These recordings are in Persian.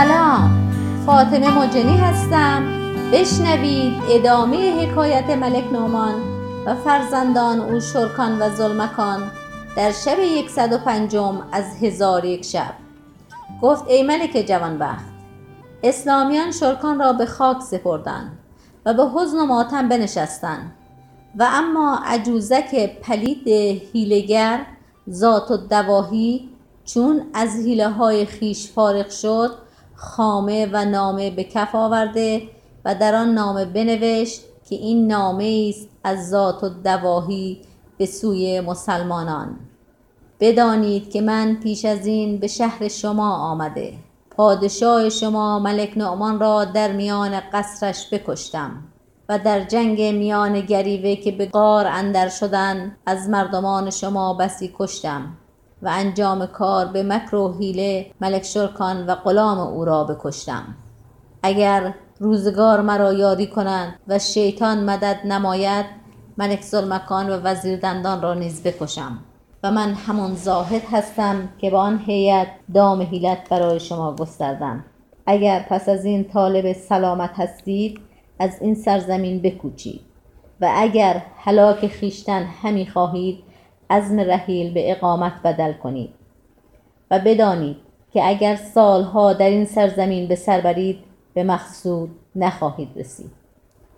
سلام. فاطمه مجنی هستم. بشنوید ادامه حکایت ملک نومان و فرزندان او شرکان و ظلمکان در شب یکصد و پنجم از هزار یک شب. گفت ای ملک جوانبخت اسلامیان شرکان را به خاک سپردند و به حزن و ماتم بنشستند و اما عجوزک پلید حیلهگر ذات الدواهی چون از حیله های خویش فارغ شد خامه و نامه به کف آورده و در آن نامه بنوشت که این نامه است از ذات الدواهی به سوی مسلمانان. بدانید که من پیش از این به شهر شما آمده. پادشاه شما ملک نعمان را در میان قصرش بکشتم و در جنگ میان گریوه که به غار اندر شدند از مردمان شما بسی کشتم. و انجام کار به مکر و حیله ملک شرکان و غلام او را بکشتم. اگر روزگار مرا یاری کند و شیطان مدد نماید ملک ذوالمکان و وزیر دندان را نیز بکشم و من همان زاهد هستم که با آن هیئت دام حیلت برای شما گستردم. اگر پس از این طالب سلامت هستید از این سرزمین بکوچید و اگر هلاک خویشتن همی خواهید عزم رحیل به اقامت بدل کنید و بدانید که اگر سالها در این سرزمین به سر برید به مقصود نخواهید رسید.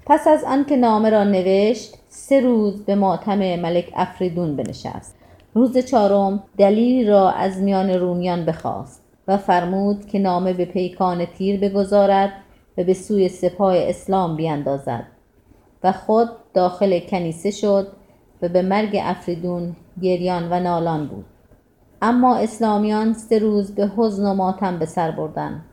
پس از آنکه نامه را نوشت سه روز به ماتم ملک افریدون بنشست. روز چهارم دلیری را از میان رومیان بخواست و فرمود که نامه به پیکان تیر بگذارد و به سوی سپاه اسلام بیندازد و خود داخل کنیسه شد و به مرگ افریدون گریان و نالان بود. اما اسلامیان سه روز به حزن و ماتم به سر بردند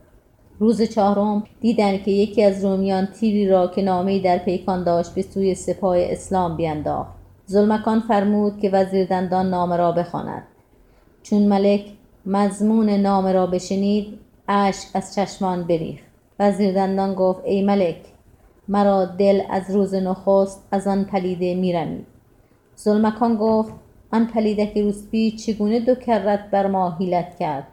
روز چهارم دیدند که یکی از رومیان تیری را که نامهای در پیکان داشت به سوی سپاه اسلام بینداخت. ظلمکان فرمود که وزیر دندان نامه را بخواند. چون ملک مضمون نامه را بشنید اشک از چشمان بریخت. وزیر دندان گفت ای ملک مرا دل از روز نخست از آن پلیده میرمید. ظلمکان گفت آن پلیدک روسپی چگونه دو کرت بر ما حیلت کرد؟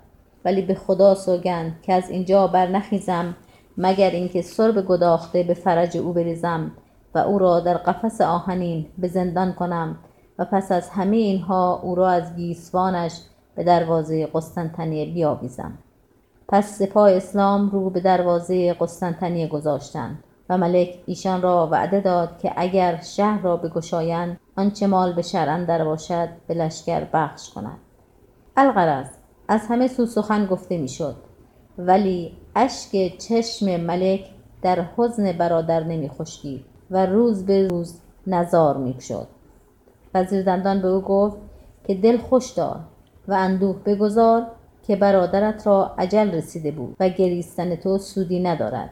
ولی به خدا سوگند که از اینجا برنخیزم مگر اینکه سرب گداخته به فرج او بریزم و او را در قفس آهنین به زندان کنم و پس از همه اینها او را از گیسوانش به دروازه قسطنطنیه بیاویزم. پس سپاه اسلام رو به دروازه قسطنطنیه گذاشتند. و ملک ایشان را وعده داد که اگر شهر را بگشایند آنچه مال به شهر اندر باشد به لشکر بخش کند الغرض از همه سو سخن گفته می‌شد. ولی اشک چشم ملک در حزن برادر نمی خشکید و روز به روز نزار می شد وزیر دندان به او گفت که دل خوش دار و اندوه بگذار که برادرت را عجل رسیده بود و گریستن تو سودی ندارد.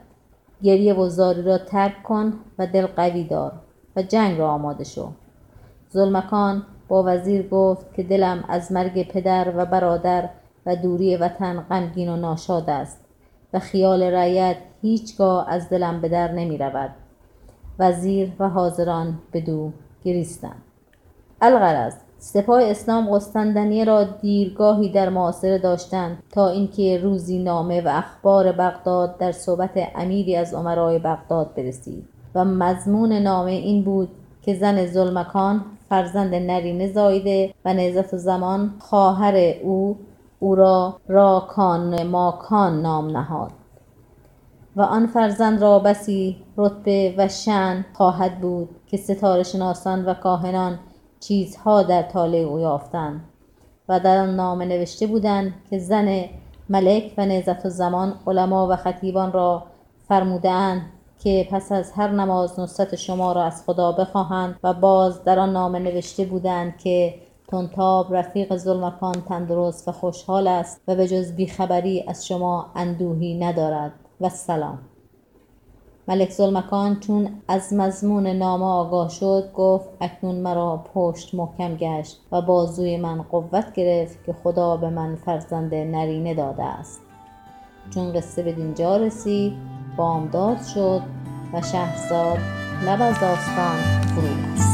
گریه و زاری را ترک کن و دل قوی دار و جنگ را آماده شو. ظلمکان با وزیر گفت که دلم از مرگ پدر و برادر و دوری وطن غمگین و ناشاد است و خیال رعیت هیچگاه از دلم به در نمی رود. وزیر و حاضران بدو گریستند. الغرض سپاه اسلام قسطنطنیه را دیرگاهی در محاصره داشتند تا اینکه روزی نامه و اخبار بغداد در صحبت امیری از امرای بغداد برسید. و مضمون نامه این بود که زن ظلمکان فرزند نرینه زایده و نعزت زمان خواهر او او را راکان ماکان نام نهاد. و آن فرزند را بسی رتبه و شأن خواهد بود که ستاره شناسان و کاهنان چیزها در طالع او یافتند و در آن نامه نوشته بودند که زن ملک و نعزت الزمان علما و خطیبان را فرموده اند که پس از هر نماز نصرت شما را از خدا بخواهند و باز در آن نامه نوشته بودند که طنطاب رفیق ظلمکان تندرست و خوشحال است و به جز بیخبری از شما اندوهی ندارد. والسلام ملک ذوالمکان چون از مضمون نامه آگاه شد گفت اکنون مرا پشت محکم گشت و بازوی من قوت گرفت که خدا به من فرزند نرینه داده است. چون قصه بدینجا رسید بامداد شد و شهرزاد لب از داستان فرو